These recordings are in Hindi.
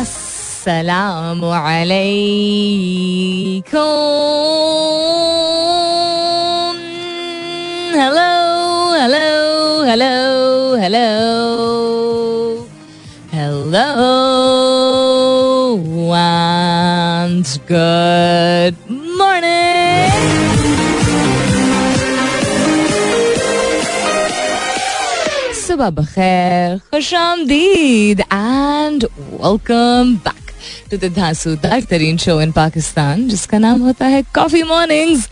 Assalamu alaikum. Hello, hello, hello, hello. Hello. And good morning. Subah bakhair, khush and welcome back to the धांसूदार तरीन शो इन पाकिस्तान जिसका नाम होता है कॉफ़ी मॉर्निंग्स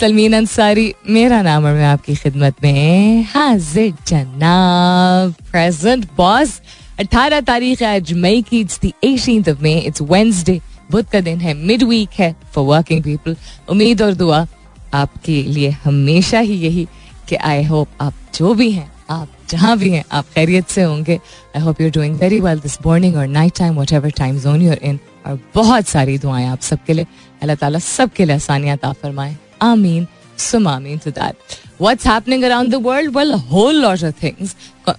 सलमीन अंसारी, मेरा नाम और मैं आपकी खिदमत में हाजिर जनाब प्रेजेंट बॉस 18 तारीख है, आज मई की it's the 18th of May it's Wednesday बुध का दिन है मिड वीक है फॉर वर्किंग पीपल उम्मीद और दुआ आपके लिए हमेशा ही यही कि आई होप आप जो भी हैं, आप जहाँ भी हैं, आप खैरियत से होंगे। I hope you doing very well this morning और night time whatever time zone you're in और बहुत सारी दुआएँ आप सबके लिए। अल्लाह ताला सबके लिए आसानियात आ फरमाए। आमीन। सुम आमीन to that what's happening around the world well whole lot of things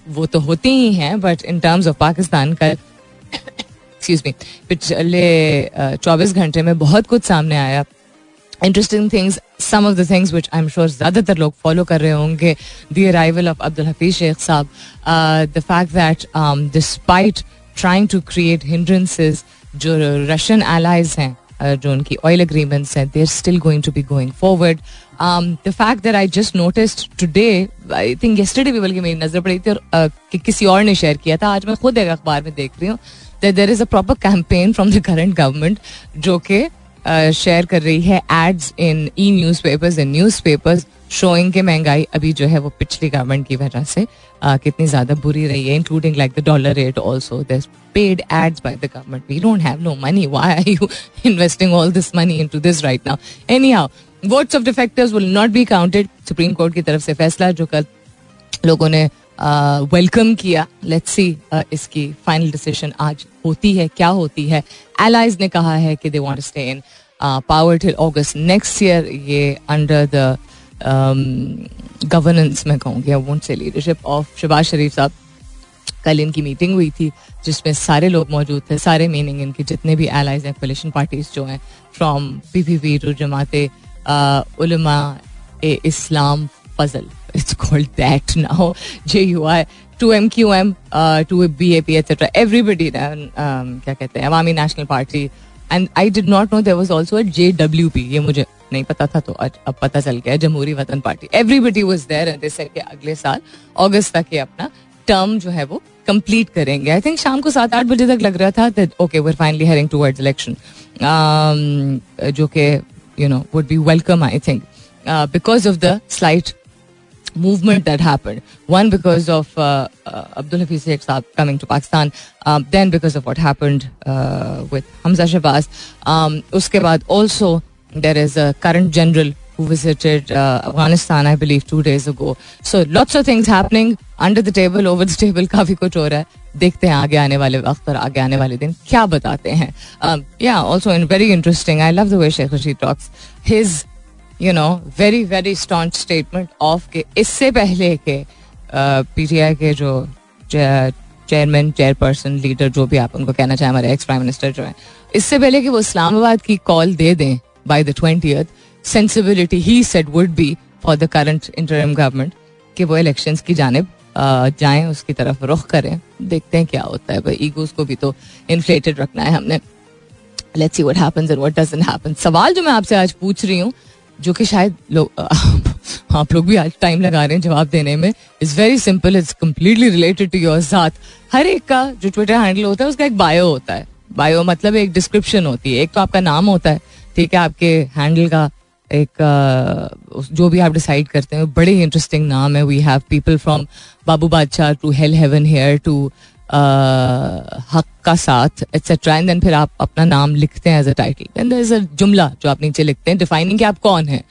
वो तो होती ही हैं but in terms of Pakistan का एक्सक्यूज मी पिछले चौबीस घंटे में बहुत कुछ सामने आया। Interesting things some of the things which I am sure ज़्यादातर लोग फॉलो कर रहे होंगे the arrival of Abdul Hafeez Sheikh साहब the fact that despite trying to create hindrances जो रशियन एलाइज हैं जो उनकी ऑयल अग्रीमेंट्स हैं there still going to be going forward the fact that I just noticed today I think yesterday भी बल्कि मेरी नज़र पड़ी थी और uh, कि किसी और ने शेयर किया था आज मैं खुद एक अखबार में देख रही हूँ there is a proper campaign from the current government जो कि शेयर कर रही है ads in e newspapers in newspapers showing के महँगाई अभी जो है वो पिछली गवर्नमेंट की वजह से uh, कितनी ज़्यादा बुरी रही है including like the dollar rate also this paid ads by the government we don't have no money why are you investing all this money into this right now anyhow votes of defectors will not be counted supreme court की तरफ़ से फैसला जो कल लोगों ने वेलकम किया. लेट्स सी इसकी फाइनल डिसीज़न आज होती है, क्या होती है? एलाइज ने कहा है कि they want stay in power till August next year ये अंडर द गवर्नेंस में कहूँगी I won't say leadership of Shahbaz Sharif साहब. कल इनकी मीटिंग हुई थी, जिसमें सारे लोग मौजूद थे, सारे मीनिंग इनके जितने भी एलाइज हैं कोलिशन पार्टीज़ जो हैं from P P P to Jamiat Ulema e Islam Fazal it's called that now. JUI to MQM uh, to BAP etc. Everybody um, क्या कहते हैं Awami national party and I did not know there was also J W P ये मुझे नहीं पता था तो अब पता चल गया Jamhoori Watan party everybody was and this कि अगले साल अगस्त तक ये अपना टर्म जो है वो कंप्लीट करेंगे. आई थिंक शाम को सात आठ बजे तक लग रहा था that okay we're finally heading towards election जो कि you know would be welcome I think because of the slight movement that happened. One because of uh, uh, Abdul Hafiz Sheikh Saab coming to Pakistan, um, then because of what happened uh, with Hamza Shabazz. Um, uske baad also there is a current general who visited uh, Afghanistan, I believe, two days ago. So lots of things happening under the table, over the table, काफी कुछ हो रहा है देखते हैं आगे आने वाले वक्त और आगे आने वाले दिन क्या बताते हैं या also in very interesting I love the way Sheikh Rashid talks his you know very very staunch statement of के इससे पहले के पीटीआई के जो चेयरमैन चेयरपर्सन लीडर जो भी आप उनको कहना चाहें, हमारे एक्स प्राइम मिनिस्टर जो है, इससे पहले कि वो इस्लामाबाद की कॉल दे दें by the twenty sensibility he set would be for the current interim government कि वो इलेक्शंस की जानब जाएँ, उसकी तरफ़ रुख करें, देखते हैं क्या होता है, भाई ईगोस को भी तो इन्फ्लेटेड रखना है हमने। Let's see what happens and what doesn't happen सवाल जो मैं आपसे आज पूछ रही हूँ जो कि शायद लोग आप लोग भी आज टाइम लगा रहे हैं जवाब देने में। Is very simple it's completely related to your साथ। हर एक का जो ट्विटर हैंडल होता है, उसका एक बायो होता है। बायो मतलब एक डिस्क्रिप्शन होती है। एक तो आपका नाम होता है, ठीक है, आपके हैंडल का एक जो भी आप डिसाइड करते हैं बड़े ही इंटरेस्टिंग नाम है। We have people from Babu Badshah to hell heaven here to Haq का साथ एक्सेट्रा एंड देन फिर आप अपना नाम लिखते हैं as a title then is a जुमला जो आप नीचे लिखते हैं डिफाइनिंग कि आप कौन हैं।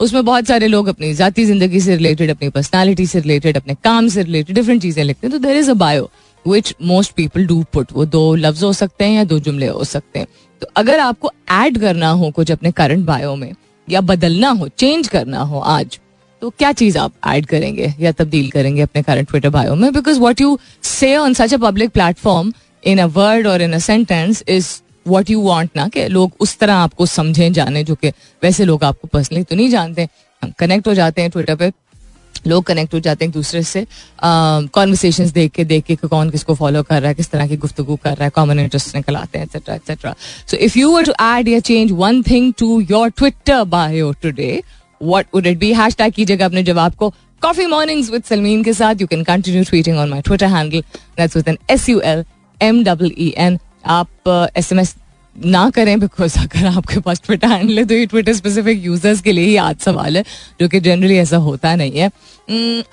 उसमें बहुत सारे लोग अपनी जाती ज़िंदगी से रिलेटेड अपनी पर्सनालिटी से रिलेटेड अपने काम से रिलेटेड डिफरेंट चीज़ें लिखते हैं। तो there is a bio which most people do put वो दो लफ्ज हो सकते हैं या दो जुमले हो सकते हैं। तो अगर आपको ऐड करना हो कुछ अपने करंट बायो में, या बदलना हो चेंज करना हो आज तो क्या चीज़ आप ऐड करेंगे या तब्दील करेंगे अपने करंट ट्विटर बायो में? Because what you say on such a public platform in a word और in a sentence is what you want ना कि लोग उस तरह आपको समझें जाने जो कि वैसे लोग आपको पर्सनली तो नहीं जानते। कनेक्ट हो जाते हैं ट्विटर पे लोग कनेक्ट हो जाते हैं एक दूसरे से। कॉन्वर्सेशन uh, देख के देख के कौन किसको फॉलो कर रहा है किस तरह की गुफ्तु कर रहा है कॉमन इंटरेस्ट निकल आते हैं etcetera etcetera so if you were to add या change one thing to your Twitter bio today what would it be hashtag कीजिएगा अपने जवाब को। कॉफ़ी मॉर्निंग्स विद सलमीन के साथ। You can continue tweeting on my Twitter handle with N S U L M double E N आप एस एम एस ना करें बिकॉज़ अगर आपके पास ट्विटर हैंडल है तो ये ट्विटर स्पेसिफिक यूज़र्स के लिए ही आज सवाल है, जो कि जनरली ऐसा होता नहीं है।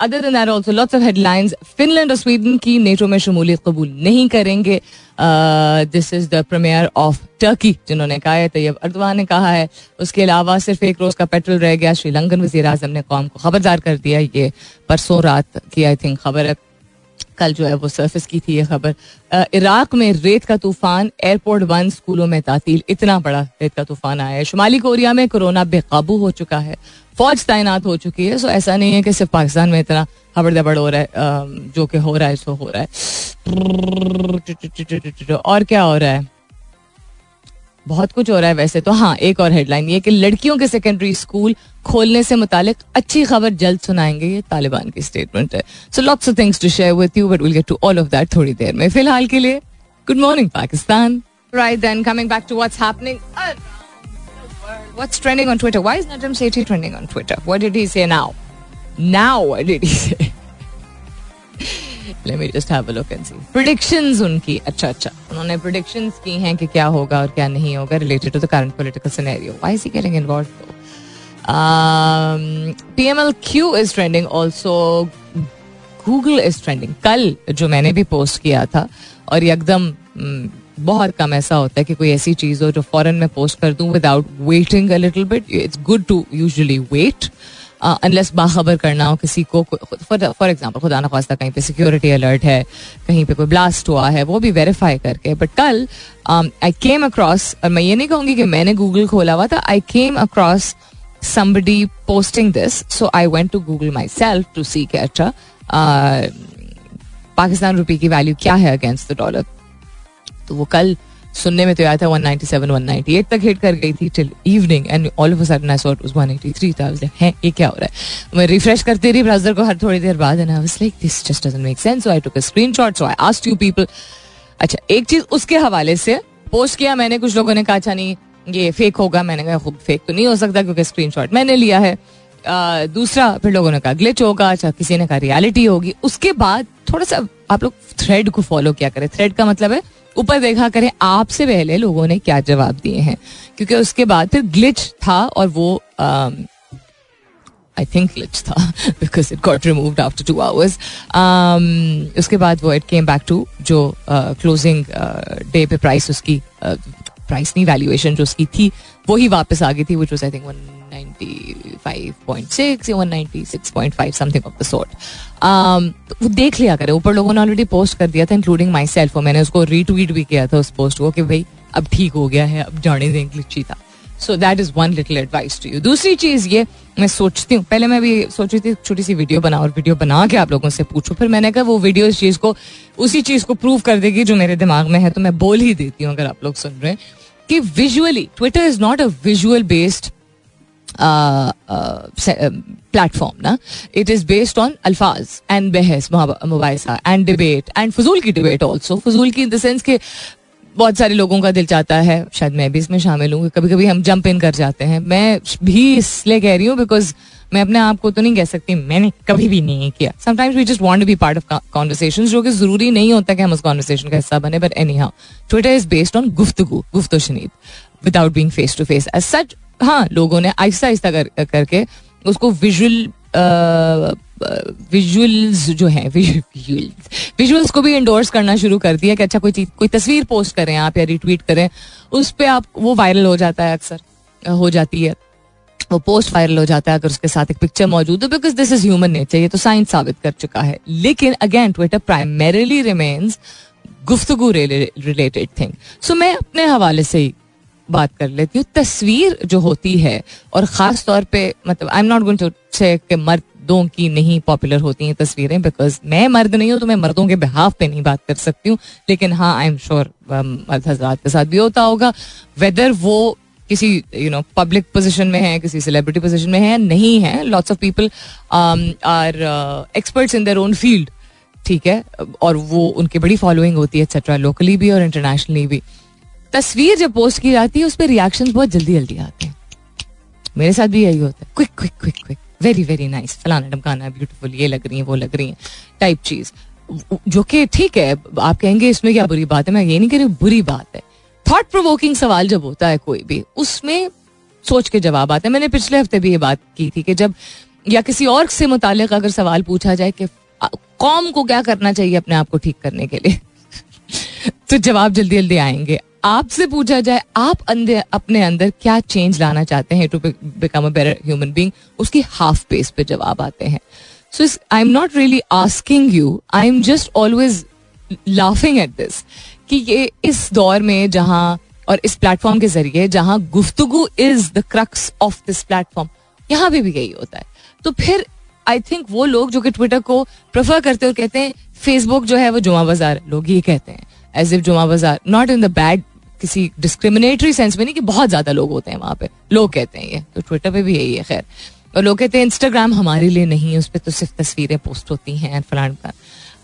Other than that also lots of headlines Finland और स्वीडन की नेटो में शमूलियत कबूल नहीं करेंगे। This is the premier of Turkey जिन्होंने कहा है, तैयब अर्दवान ने कहा है। उसके अलावा सिर्फ़ एक रोज का पेट्रोल रह गया। श्रीलंकन वजी अजम ने कौम को खबरदार कर दिया। ये परसों रात की आई थिंक खबर है। कल जो है वो सर्फिस की थी ये खबर। इराक में रेत का तूफ़ान एयरपोर्ट बंद स्कूलों में तातील। इतना बड़ा रेत का तूफ़ान आया है। शुमाली कोरिया में कोरोना बेकाबू हो चुका है। फौज तैनात हो चुकी है सो ऐसा नहीं है कि सिर्फ़ पाकिस्तान में इतना हबड़ दबड़ हो रहा है जो कि हो रहा है, सो हो रहा है। और क्या हो रहा है? बहुत कुछ हो रहा है वैसे तो हाँ एक और हेडलाइन ये कि लड़कियों के सेकेंडरी स्कूल खोलने से मुतालिक अच्छी खबर जल्द सुनाएँगे ये तालिबान की स्टेटमेंट है so lots of things to share with you but will get to all of that थोड़ी देर में फ़िलहाल के लिए good morning Pakistan right then coming back to what's happening What's trending on Twitter? Why is Najam Sethi trending on Twitter? What did he say now? Now, what did he say? Let me just have a look and see predictions उनकी। अच्छा अच्छा। उन्होंने प्रेडिक्शंस की हैं कि क्या होगा और क्या नहीं होगा related to the current political scenario why is he getting involved PMLQ is trending also. Google is trending कल जो मैंने भी पोस्ट किया था और ये एकदम हम्म, बहुत कम ऐसा होता है कि कोई ऐसी चीज़ हो जो फॉरन में पोस्ट कर दूँ without waiting a little bit it's good to usually wait unless बाखबर करना हो किसी को फॉर एग्ज़ाम्पल खुदा ना खास्ता कहीं पे सिक्योरिटी अलर्ट है, कहीं पे कोई ब्लास्ट हुआ है, वो भी वेरीफाई करके। बट कल आई केम अक्रॉस और मैं ये नहीं कहूँगी कि मैंने गूगल खोला हुआ था I came across somebody posting this, so i went to google myself to see कि अच्छा पाकिस्तान रुपये की वैल्यू क्या है अगेंस्ट द डॉलर तो वो कल सुनने में तो आया था 197 198 तक हिट कर गई थी till evening and all of sudden I saw it was 183 था है ये क्या हो रहा है? मैं रिफ्रेश करती रही ब्राउज़र को हर थोड़ी देर बाद and I was like this just doesn't make sense so I took a screenshot so I asked you people अच्छा एक चीज़ उसके हवाले से पोस्ट किया मैंने कुछ लोगों ने कहा अच्छा नहीं ये फेक होगा. मैंने कहा खूब फेक तो नहीं हो सकता क्योंकि स्क्रीनशॉट मैंने लिया है. आ, दूसरा फिर लोगों ने कहा ग्लिच होगा. अच्छा किसी ने कहा रियलिटी होगी. उसके बाद थोड़ा सा आप लोग थ्रेड को फॉलो क्या करें। थ्रेड का मतलब है ऊपर देखा करें, आपसे पहले लोगों ने क्या जवाब दिए हैं? क्योंकि उसके बाद फिर ग्लिच था और वो आई थिंक ग्लिच था because it got removed after two hours उसके बाद वो इट केम बैक टू जो क्लोजिंग डे पे प्राइस उसकी प्राइस नहीं वैल्यूएशन जो उसकी थी, वो ही वापस आ गई थी which was I think one ninety five point six या one ninety six point five something of the sort वो देख लिया करे, ऊपर लोगों ने ऑलरेडी पोस्ट कर दिया था इंक्लूडिंग माई सेल्फ और मैंने उसको रीट्वीट भी किया था उस पोस्ट को कि भाई, अब ठीक हो गया है, अब जाने दें ग्लिची था। So that is one little advice to you दूसरी चीज़ ये, मैं सोचती हूँ, पहले मैं भी सोच रही थी छोटी सी वीडियो बना और वीडियो बना के आप लोगों से पूछूँ। फिर मैंने कहा, वो वीडियो इस चीज़ को, उसी चीज़ को प्रूव कर देगी जो मेरे दिमाग में है तो मैं बोल ही देती हूँ, अगर आप लोग सुन रहे हैं, कि visually Twitter is not a visual based platform ना इट इज़ बेस्ड ऑन अल्फाज एंड बहस मुबासा एंड डिबेट एंड फजूल की डिबेट ऑल्सो फजूल की इन द सेंस के बहुत सारे लोगों का दिल चाहता है, शायद मैं भी इसमें शामिल हूँ कभी कभी हम जंप इन कर जाते हैं। मैं भी इसलिए कह रही हूँ बिकॉज़ मैं अपने आप को तो नहीं कह सकती, मैंने कभी भी नहीं किया। Sometimes we just want be part of conversation जो कि ज़रूरी नहीं होता कि हम उस कॉन्वर्सेशन का हिस्सा बने but anyhow Twitter is based on गुफ्तगु, गुफ्तो शनीद without being face to face as such हाँ लोगों ने आहिस्ता आहिस्ता कर, करके उसको विजुअल विजुअल्स जो है विजुअल्स को भी इंडोर्स करना शुरू कर दिया कि अच्छा कोई चीज़ कोई तस्वीर पोस्ट करें आप या रिट्वीट करें उस पर आप वो वायरल हो जाता है अक्सर हो जाती है। वो पोस्ट वायरल हो जाता है अगर उसके साथ एक पिक्चर मौजूद है because this is human nature ये तो साइंस साबित कर चुका है। लेकिन अगेन ट्विटर प्राइमरीली रिमेन्स गुफ्तगु रिलेटेड थिंग सो मैं अपने हवाले से ही बात कर लेती हूँ। तस्वीर जो होती है, और ख़ास तौर पे मतलब I am not going to say कि मर्दों की नहीं पॉपुलर होती हैं तस्वीरें बिकॉज़ मैं मर्द नहीं हूँ तो मैं मर्दों के बिहाफ पे नहीं बात कर सकती हूँ। लेकिन हाँ आई एम श्योर मर्द हजरात के साथ भी होता होगा। वेदर वो किसी यू नो पब्लिक पोजिशन में है, किसी सेलिब्रिटी पोजिशन में है, नहीं है। Lots of people are experts in their own field ठीक है? और वो, उनकी बड़ी फॉलोइंग होती है एक्सेट्रा लोकली भी और इंटरनेशनली भी। तस्वीर जब पोस्ट की जाती है, उस पर रिएक्शन बहुत जल्दी जल्दी आते हैं। मेरे साथ भी यही होता है। Quick quick quick quick very very nice फलाना डमकाना ब्यूटीफुल ये लग रही है, वो लग रही है टाइप चीज़। जो कि ठीक है, आप कहेंगे, इसमें क्या बुरी बात है? मैं ये नहीं कह रही बुरी बात है। थॉट प्रोवोकिंग सवाल जब होता है कोई भी, उसमें सोच के जवाब आते हैं। मैंने पिछले हफ़्ते भी ये बात की थी कि जब, या किसी और से मुतालिक अगर सवाल पूछा जाए कि कौम को क्या करना चाहिए अपने आप को ठीक करने के लिए? तो जवाब जल्दी जल्दी आएँगे। आपसे पूछा जाए, आप अंदर अपने अंदर क्या चेंज लाना चाहते हैं to become a better human being उसकी हाफ़ पेस पे जवाब आते हैं। So I am not really asking you I am just always laughing at this कि ये इस दौर में जहाँ, और इस प्लेटफॉर्म के ज़रिए जहाँ गुफ्तगु is the crux of this platform यहाँ भी भी यही होता है। तो फिर आई थिंक वो लोग जो कि ट्विटर को प्रेफर करते हैं और कहते हैं फेसबुक जो है वो जुमा बाज़ार लोग ये कहते हैं। एज इफ़ जुमा बाज़ार नॉट इन द बैड किसी डिस्क्रिमिनेटरी सेंस में नहीं कि बहुत ज़्यादा लोग होते हैं वहाँ पे। लोग कहते हैं ये तो ट्विटर पे भी यही है, खैर। और लोग कहते हैं इंस्टाग्राम हमारे लिए नहीं है, उस पर तो सिर्फ़ तस्वीरें पोस्ट होती हैं फलान का।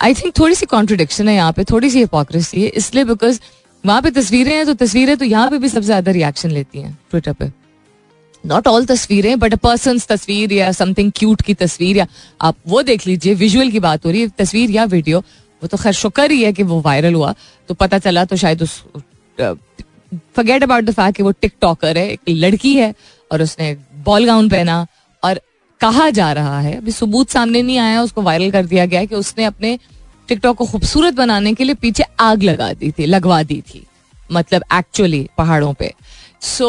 आई थिंक थोड़ी सी कॉन्ट्रोडिक्शन है यहाँ पे, थोड़ी सी हिपोक्रेसी है, इसलिए बिकॉज़ वहाँ पे तस्वीरें हैं तो तस्वीरें तो यहाँ पे भी सबसे ज़्यादा रिएक्शन लेती हैं ट्विटर पे। नॉट ऑल तस्वीरें बट अ पर्सन तस्वीर या समथिंग क्यूट की तस्वीर या आप वो देख लीजिए विजुअल की बात हो रही है, तस्वीर या वीडियो वो तो खैर शुक्र ही है कि वो वायरल हुआ। तो पता चला तो शायद उस फगेट अबाउट द फैक्ट कि वो टिकटॉकर है एक लड़की है और उसने बॉल गाउन पहना और कहा जा रहा है। अभी सबूत सामने नहीं आया उसको वायरल कर दिया गया कि उसने अपने टिकटॉक को खूबसूरत बनाने के लिए पीछे आग लगा दी थी लगवा दी थी मतलब एक्चुअली पहाड़ों पे। सो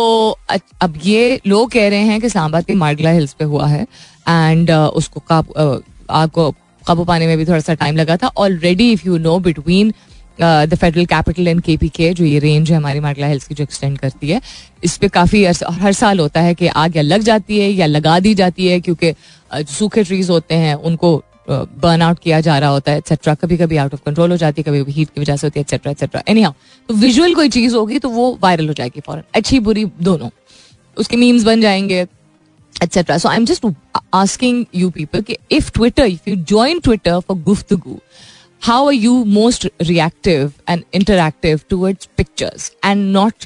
so, अब ये लोग कह रहे हैं कि सांबा के मार्गला हिल्स पे हुआ है। एंड uh, उसको काब आग को काबू पाने में भी थोड़ा सा टाइम लगा था। Already if you know between the federal capital and K P K जो ये रेंज है हमारी मार्गला हिल्स की, जो एक्सटेंड करती है, इस पर काफ़ी हर साल होता है कि आग या लग जाती है या लगा दी जाती है, क्योंकि सूखे ट्रीज होते हैं, उनको बर्न आउट किया जा रहा होता है एक्सेट्रा कभी कभी आउट ऑफ़ कंट्रोल हो जाती है कभी कभी हीट की वजह से होती है एक्सेट्रा एक्सेट्रा एनी हाउ तो विजुअल कोई चीज़ होगी तो वो वायरल हो जाएगी फॉरन। अच्छी, बुरी, दोनों। उसके मीम्स बन जाएँगे etcetera so I am just asking you people कि if Twitter if you join Twitter for गुफ्तगू how are you most reactive and interactive towards pictures and not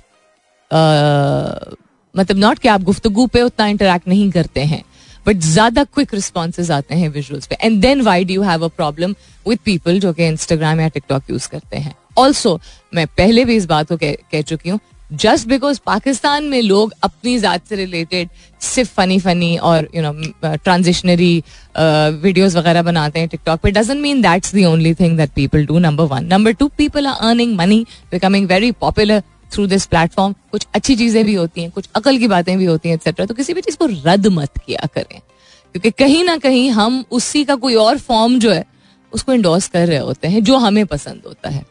मतलब नॉट कि आप गुफ्तगु पे उतना इंटरेक्ट नहीं करते हैं बट ज़्यादा क्विक रिस्पॉन्सेज आते हैं विजुअल्स पे. And then why do have a problem with people जो कि इंस्टाग्राम या टिकटॉक यूज़ करते हैं? ऑल्सो मैं पहले भी इस बात को कह, कह चुकी हूँ जस्ट बिकॉज़ पाकिस्तान में लोग अपनी जात से रिलेटेड सिर्फ़ फनी फनी और यू नो ट्रांजिशनरी वीडियोस वगैरह बनाते हैं टिकटॉक पे doesn't mean that's the only thing that people do number one number two people are earning money becoming very popular through this platform कुछ अच्छी चीज़ें भी होती हैं, कुछ अकल की बातें भी होती हैं एक्सेट्रा तो किसी भी चीज़ को रद्द मत किया करें। क्योंकि कहीं ना कहीं हम उसी का कोई और फॉर्म जो है, उसको इंडोर्स कर रहे होते हैं, जो हमें पसंद होता है।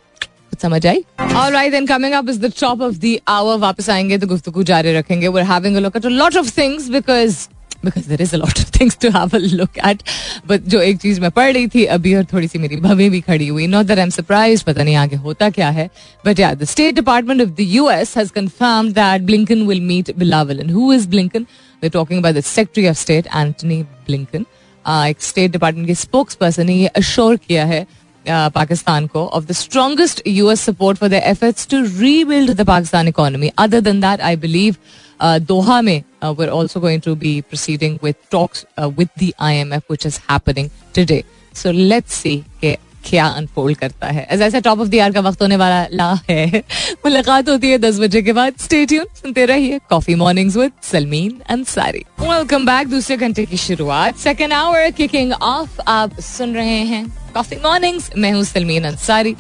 कुछ समझ आई? और right and coming up is the top of the hour वापस आएँगे तो गुफ्तगू जारी रखेंगे. We having a look at a lot of things because because there is a lot of things to have a look at but जो एक चीज़ मैं पढ़ रही थी अभी और थोड़ी सी मेरी भवे भी खड़ी हुई. Not that I am surprise पता नहीं आगे होता क्या है. But yeah the state department of the US has confirm that Blinken will meet Bilawal and who is Blinken we talking about the secretary of state Antony Blinken एक स्टेट डिपार्टमेंट के स्पोक्स पर्सन ने ये अश्योर किया है पाकिस्तान को of the strongest US support for the efforts to rebuild the Pakistan economy other than that I believe Doha में we're also going to be proceeding with talks uh, with the IMF which is happening today. So let's see कि क्या अनफोल्ड करता है एज ऐसा टॉप ऑफ द ईयर का वक्त होने वाला ला है मुलाकात होती है दस बजे के बाद स्टे ट्यून सुनते रहिए coffee mornings with Salmeen Ansari welcome back दूसरे घंटे की शुरुआत सेकेंड आवर किकिंग ऑफ आप सुन रहे हैं कॉफ़ी मॉर्निंग्स मैं हूँ Salmeen Ansari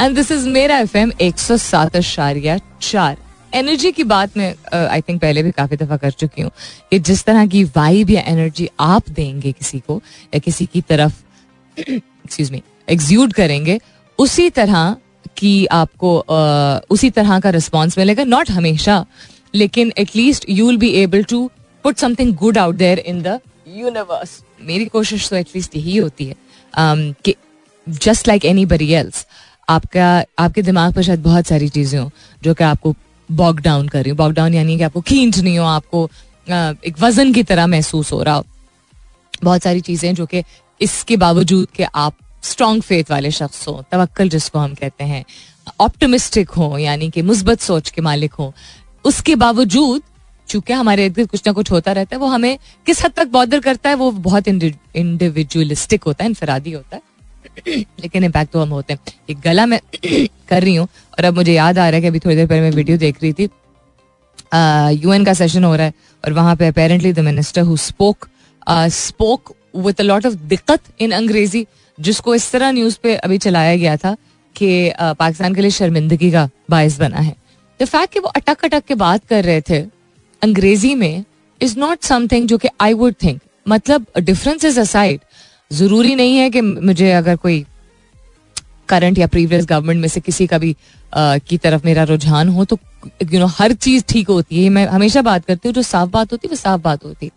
and this is मेरा एफ़ एम एक सौ सात अशारिया चार। एनर्जी की बात मैं आई थिंक पहले भी काफ़ी दफ़ा कर चुकी हूँ कि जिस तरह की वाइब या एनर्जी आप देंगे किसी को या किसी की तरफ़ एक्सक्यूज मी एग्ज्यूट करेंगे उसी तरह की आपको uh, उसी तरह का रिस्पॉन्स मिलेगा। नॉट हमेशा लेकिन at least you will be able to put something good out there in the universe मेरी कोशिश तो एटलीस्ट यही होती है। Just like anybody else आपका, आपके दिमाग पर शायद बहुत सारी चीज़ें हों जो कि आपको बॉक डाउन कर रही हो। बॉक डाउन यानी कि आपको खींच नहीं हो, आपको एक वज़न की तरह महसूस हो रहा हो। बहुत सारी चीज़ें जो कि इसके बावजूद कि आप स्ट्रॉन्ग फेथ वाले शख्स हों तवक्ल जिसको हम कहते हैं ऑप्टमिस्टिक हों, यानी कि मुस्बत सोच के मालिक हों, उसके बावजूद चूँकि हमारे इर्द कुछ ना कुछ होता रहता है, वो हमें किस हद तक बॉदर करता है, वो बहुत इंडिविजुअलिस्टिक होता है, इनफरादी होता है। लेकिन इम्पैक्ट तो हम होते हैं। एक गला मैं कर रही हूँ, और अब मुझे याद आ रहा है कि अभी थोड़ी देर पहले मैं वीडियो देख रही थी। यूएन का सेशन हो रहा है, और वहाँ पे apparently the minister who spoke spoke with a lot of दिक्कत इन अंग्रेज़ी, जिसको इस तरह न्यूज़ पे अभी चलाया गया था कि पाकिस्तान के लिए शर्मिंदगी का बायस बना है। द फैक्ट कि वो अटक अटक के बात कर रहे थे अंग्रेज़ी में इज़ नॉट समथिंग जो कि आई वुड थिंक मतलब डिफरेंस इज़ असाइड ज़रूरी नहीं है कि मुझे अगर कोई करंट या प्रीवियस गवर्नमेंट में से किसी का भी आ, की तरफ़ मेरा रुझान हो तो यू नो हर चीज़ ठीक होती है। मैं हमेशा बात करती हूँ जो साफ़ बात होती है वो साफ़ बात होती है।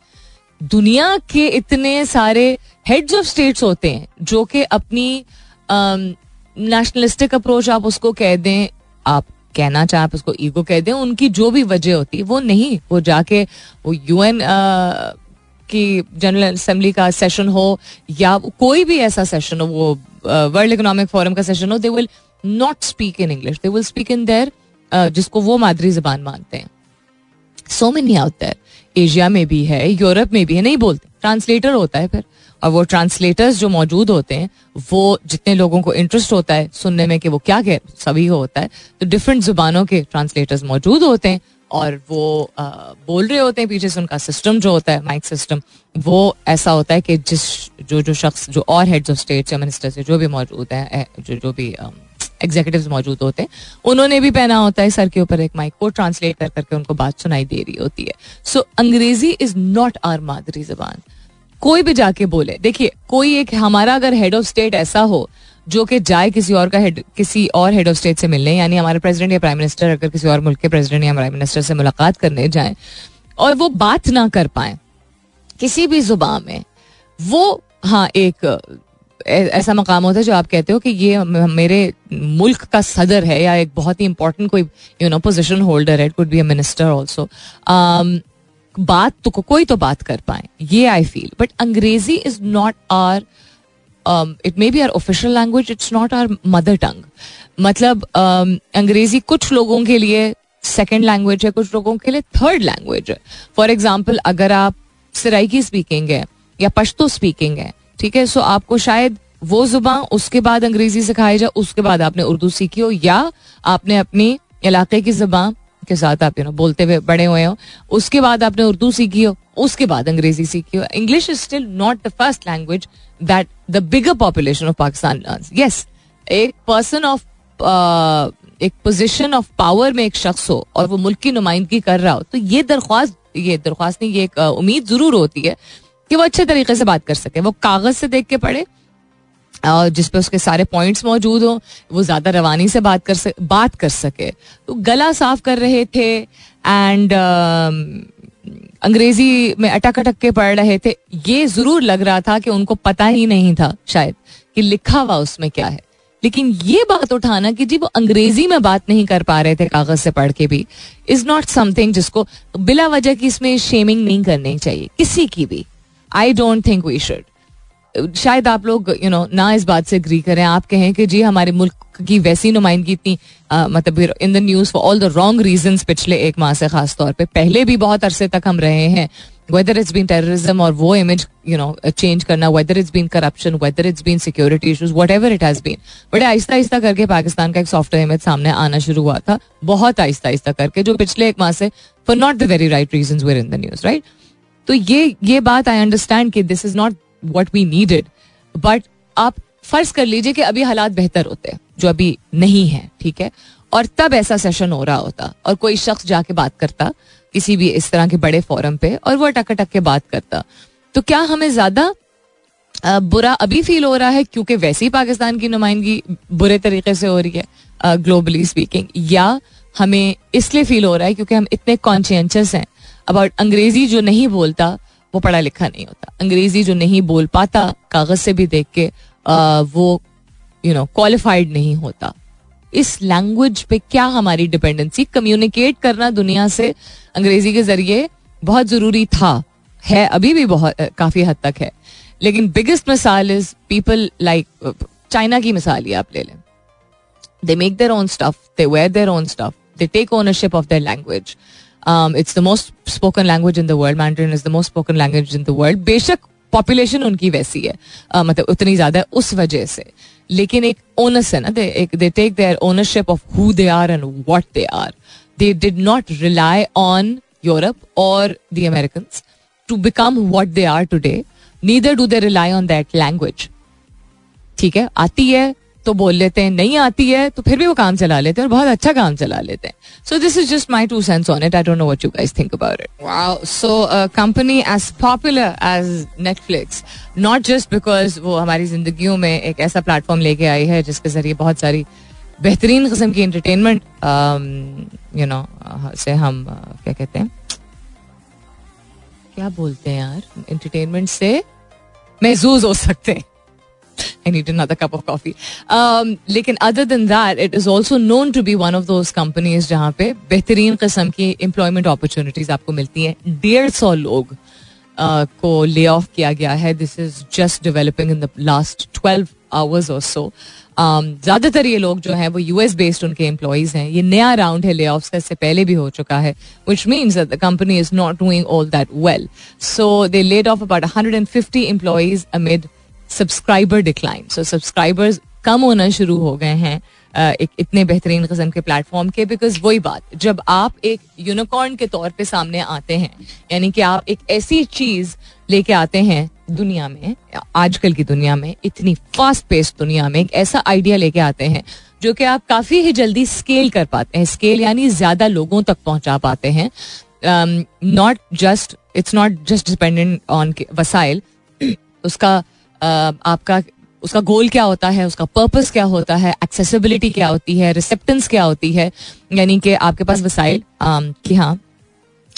दुनिया के इतने सारे हेड्स ऑफ़ स्टेट्स होते हैं जो कि अपनी नेशनलिस्टिक अप्रोच आप उसको कह दें आप कहना चाहे, आप उसको ईगो कह दें, उनकी जो भी वजह होती है वो नहीं, वो जाके, वो यूएन की जनरल असेंबली का सेशन हो, या कोई भी ऐसा सेशन हो, वो वर्ल्ड इकोनॉमिक फोरम का सेशन हो they will not speak in English they will speak in their जिसको वो मादरी जबान मानते हैं। So many out there Asia में भी है यूरोप में भी है, नहीं बोलते। ट्रांसलेटर होता है फिर। और वो ट्रांसलेटर्स जो मौजूद होते हैं वो जितने लोगों को इंटरेस्ट होता है सुनने में कि वो क्या कह सभी को होता है तो डिफरेंट जुबानों के ट्रांसलेटर्स मौजूद होते हैं और वो आ, बोल रहे होते हैं पीछे से उनका सिस्टम जो होता है माइक सिस्टम वो ऐसा होता है कि जिस जो जो शख्स जो और हेड्स ऑफ़ स्टेट या मिनिस्टर से जो भी मौजूद हैं जो जो भी एग्जीक्यूटिव मौजूद होते हैं उन्होंने भी पहना होता है सर के ऊपर एक माइक को ट्रांसलेट कर करके उनको बात सुनाई दे रही होती है। सो अंग्रेज़ी इज़ नॉट आर मादरी जबान। कोई भी जाके बोले। देखिए, कोई एक हमारा अगर हेड ऑफ़ स्टेट ऐसा हो, जो कि जाए किसी और का हेड किसी और हेड ऑफ़ स्टेट से मिलने, यानी हमारे प्रेसिडेंट या प्राइम मिनिस्टर अगर किसी और मुल्क के प्रेसिडेंट या प्राइम मिनिस्टर से मुलाकात करने जाए, और वो बात ना कर पाए, किसी भी ज़ुबान में, वो हाँ एक ऐसा मकाम होता है जो आप कहते हो कि ये मेरे मुल्क का सदर है या एक बहुत ही इंपॉर्टेंट कोई यू नो पोजिशन होल्डर है it could be a minister also बात तो कोई तो बात कर पाए। ये आई फील बट अंग्रेज़ी is not our it may be our official language it's not our mother tongue मतलब um, अंग्रेज़ी कुछ लोगों के लिए सेकेंड लैंग्वेज है कुछ लोगों के लिए थर्ड लैंग्वेज है। फॉर एग्ज़ाम्पल अगर आप सराइकी स्पीकिंग है या पश्तो स्पीकिंग है ठीक है? सो आपको शायद वो ज़ुबान उसके बाद अंग्रेज़ी सिखाई जाए उसके बाद आपने उर्दू सीखी हो या आपने अपनी इलाके की ज़ुबान के साथ आप यू नो बोलते हुए बड़े हुए हो। उसके बाद आपने उर्दू सीखी हो, उसके बाद अंग्रेज़ी सीखी हो। English is still not the first language that the bigger population of Pakistan yes एक पर्सन ऑफ़ एक पोजिशन ऑफ़ पावर में एक शख्स हो और वो मुल्क की नुमाइंदगी कर रहा हो तो ये दरख्वास्त ये दरख्वास्त नहीं, ये एक उम्मीद ज़रूर होती है कि वो अच्छे तरीके से बात कर सके। वो कागज़ से देख के पढ़े और जिसपे उसके सारे पॉइंट्स मौजूद हो, वो ज़्यादा रवानी से बात कर सके, बात कर सके। तो गला साफ़ कर रहे थे एंड अंग्रेज़ी में अटक अटक के पढ़ रहे थे। ये ज़रूर लग रहा था कि उनको पता ही नहीं था शायद कि लिखा हुआ उसमें क्या है। लेकिन ये बात उठाना कि जी वो अंग्रेज़ी में बात नहीं कर पा रहे थे कागज़ से पढ़ के भी इज़ नॉट समथिंग जिसको बिला वजह की इसमें शेमिंग नहीं करनी चाहिए, किसी की भी। I don't think we should शायद आप लोग यू नो ना इस बात से अग्री करें। आप कहें कि जी, हमारे मुल्क की वैसी नुमाइंदगी इतनी मतलब in the news for all the wrong reason पिछले एक माह से खास तौर पे। पहले भी बहुत अरसे तक हम रहे हैं। वेदर इट्स बीन टेररिज्म और वो इमेज यू नो चेंज करना whether it's been corruption whether it's been security issues whatever it has been बड़े आहिस्ता आहिस्ता करके पाकिस्तान का एक सॉफ्टवेयर इमेज सामने आना शुरू हुआ था। बहुत आहिस्ता आहिस्ता करके, जो पिछले एक माह से for not the very right reason were in the news right तो ये ये बात आई अंडरस्टैंड कि this is not what we needed but आप फ़र्ज़ कर लीजिए कि अभी हालात बेहतर होते हैं, जो अभी नहीं है, ठीक है? और तब ऐसा सेशन हो रहा होता और कोई शख्स जाके बात करता, किसी भी इस तरह के बड़े फोरम पे और वो अटक अटक के बात करता। तो क्या हमें ज़्यादा बुरा अभी फील हो रहा है क्योंकि वैसे ही पाकिस्तान की नुमाइंदगी बुरे तरीके से हो रही है ग्लोबली स्पीकिंग या हमें इसलिए फील हो रहा है क्योंकि हम इतने कॉन्शियस हैं अबाउट अंग्रेज़ी जो नहीं बोलता वो पढ़ा लिखा नहीं होता। अंग्रेज़ी जो नहीं बोल पाता, कागज़ से भी देख के वो यू नो क्वालिफाइड नहीं होता। इस लैंग्वेज पे क्या हमारी डिपेंडेंसी कम्युनिकेट करना दुनिया से अंग्रेज़ी के ज़रिए बहुत ज़रूरी था। है, अभी भी बहुत काफ़ी हद तक है। लेकिन बिगेस्ट मिसाल इज़ पीपल लाइक चाइना की मिसाल ही आप ले लें। They make their own stuff they wear their own stuff they take ownership of their language it's the most spoken language in the world Mandarin is the most spoken language in the world बेशक पॉपुलेशन उनकी वैसी है। Uh, मतलब उतनी ज़्यादा है उस वजह से। लेकिन एक ओनस है ना दे एक they take their ownership of who they are and what they are they did not rely on Europe और the American to become what they are today neither do they rely on that language ठीक है? आती है तो बोल लेते हैं नहीं आती है तो फिर भी वो काम चला लेते हैं और बहुत अच्छा काम चला लेते हैं। So this is just my two cents on it I don't know what you guys think about it wow so company as popular as Netflix not just because वो हमारी जिंदगियों में एक ऐसा प्लेटफॉर्म लेके आई है जिसके ज़रिए बहुत सारी बेहतरीन किस्म की एंटरटेनमेंट यू नो से हम uh, क्या कहते हैं? क्या बोलते हैं यार? एंटरटेनमेंट से महजूज हो सकते हैं। Need another cup of coffee. Um, लेकिन other than that, it is also known to be one of those companies जहाँ पे बेहतरीन किस्म की एम्प्लॉयमेंट अपॉर्चुनिटीज़ आपको मिलती हैं। डेढ़ सौ लोग uh, को ले ऑफ़ किया गया है। This is just developing in the last twelve hours और सो ज़्यादातर ये लोग जो हैं वो यूएस बेस्ड उनके एम्प्लॉयज़ हैं। ये नया राउंड है ले ऑफ़ का इससे पहले भी हो चुका है which means the company is not doing all that well so they laid off about hundred and fifty employees amid subscriber decline so subscribers कम होना शुरू हो गए हैं एक इतने बेहतरीन कस्म के प्लेटफॉर्म के बिकॉज़ वही बात, जब आप एक यूनिकॉर्न के तौर पे सामने आते हैं, यानी कि आप एक ऐसी चीज़ लेके आते हैं दुनिया में, आजकल की दुनिया में, इतनी फास्ट पेस्ट दुनिया में, एक ऐसा आइडिया लेके आते हैं, जो कि आप काफ़ी ही जल्दी स्केल कर पाते हैं स्केल यानी ज़्यादा लोगों तक पहुँचा पाते हैं not just it's not just dependent on वसाइल उसका आपका, उसका गोल क्या होता है, उसका पर्पस क्या होता है एक्सेसिबिलिटी क्या होती है रिसेप्टेंस क्या होती है? यानी कि आपके पास वसाइल कि हाँ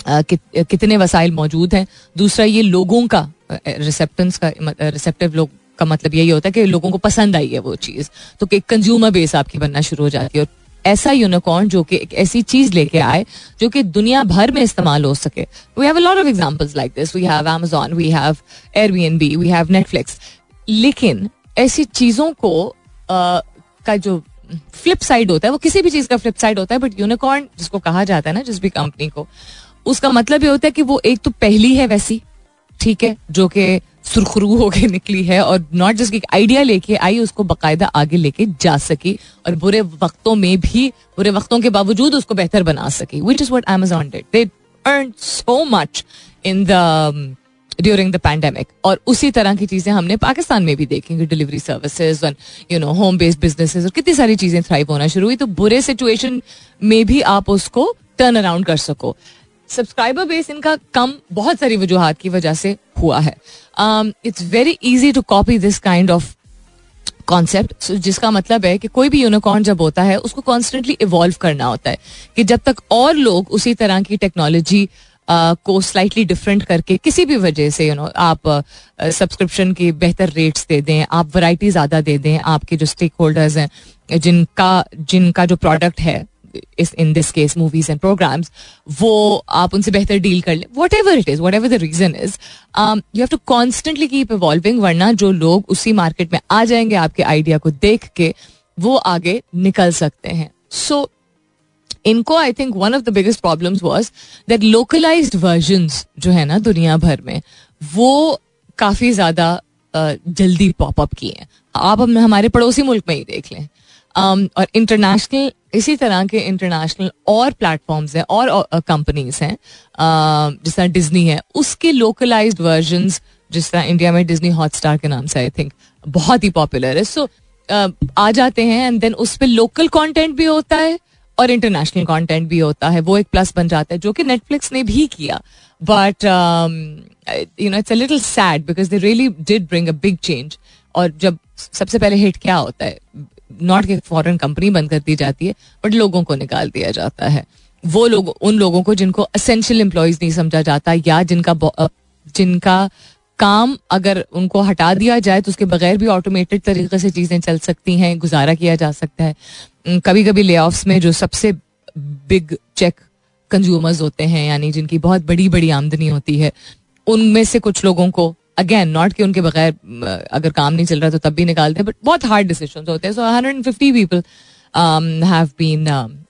कितने वसाइल मौजूद हैं। दूसरा, ये लोगों का रिसेप्टेंस का रिसेप्टिव लोग का मतलब यही होता है कि लोगों को पसंद आई है वो चीज़। तो कि कंज्यूमर बेस आपकी बनना शुरू हो जाती है और ऐसा यूनिकॉर्न जो कि एक ऐसी चीज़ लेके आए जो कि दुनिया भर में इस्तेमाल हो सके। We have a lot of examples like this we have Amazon we have Airbnb we have Netflix. लेकिन ऐसी चीज़ों को आ, का जो फ्लिप साइड होता है वो किसी भी चीज़ का फ्लिप साइड होता है बट यूनिकॉर्न जिसको कहा जाता है ना जिस भी कंपनी को उसका मतलब ये होता है कि वो एक तो पहली है वैसी ठीक है जो कि सुरखरू होके निकली है और नॉट जस्ट एक आइडिया लेके आई, उसको बाकायदा आगे लेके जा सकी और बुरे वक्तों में भी, बुरे वक्तों के बावजूद उसको बेहतर बना सकी which is what Amazon did they earn so much in the during the pandemic और उसी तरह की चीज़ें हमने पाकिस्तान में भी देखी delivery services you know home based businesses और कितनी सारी चीज़ें थ्राइव होना शुरू हुई तो बुरे सिचुएशन में भी आप उसको टर्न अराउंड कर सको। सब्सक्राइबर बेस इनका कम बहुत सारी वजूहत की वजह से हुआ है। It's very easy to copy this kind of concept जिसका मतलब है कि कोई भी यूनिकॉर्न जब होता है, उसको कॉन्स्टेंटली इवॉल्व करना होता है कि जब तक और लोग उसी तरह की टेक्नोलॉजी को स्लाइटली डिफरेंट करके किसी भी वजह से यू नो आप सब्सक्रिप्शन के बेहतर रेट्स दे दें, आप वैरायटी ज़्यादा दे दें, आपके जो स्टेक होल्डर्स हैं, जिनका जिनका जो प्रोडक्ट है in this case movies and programs वो आप उनसे बेहतर डील कर लें। Whatever it is whatever the reason is you have to constantly keep evolving वरना जो लोग उसी मार्केट में आ जाएँगे आपके आइडिया को देख के वो आगे निकल सकते हैं। सो so, इनको I think one of the biggest problem was that localize version जो है ना दुनिया भर में वो काफ़ी ज़्यादा जल्दी पॉपअप किए हैं। आप हमारे पड़ोसी मुल्क में ही देख लें। Um, और इंटरनेशनल इसी तरह के इंटरनेशनल और प्लेटफॉर्म्स हैं और कंपनीज़ हैं जिस तरह डिज्नी है उसके लोकलाइज्ड वर्जन जिस तरह इंडिया में डिज्नी हॉटस्टार के नाम से आई थिंक बहुत ही पॉपुलर है। सो so, आ जाते हैं एंड देन उस पर लोकल कॉन्टेंट भी होता है और इंटरनेशनल कंटेंट भी होता है। वो एक प्लस बन जाता है जो कि नेटफ्लिक्स ने भी किया। But you know it's a little sad because they really did bring a big change और जब सबसे पहले हिट क्या होता है? नॉट कि फॉरेन कंपनी बंद कर दी जाती है बट लोगों को निकाल दिया जाता है। वो लोग, उन लोगों को जिनको असेंशियल एम्प्लॉयज़ नहीं समझा जाता या जिनका जिनका काम अगर उनको हटा दिया जाए तो उसके बगैर भी ऑटोमेटेड तरीके से चीज़ें चल सकती हैं, गुजारा किया जा सकता है। कभी कभी ले में जो सबसे बिग चेक कंज्यूमर्स होते हैं, यानी जिनकी बहुत बड़ी बड़ी आमदनी होती है, उनमें से कुछ लोगों को अगेन नॉट कि उनके बगैर अगर काम नहीं चल रहा तो तब भी निकालते हैं बट बहुत हार्ड डिसीज़न होते हैं। So hundred and fifty people have been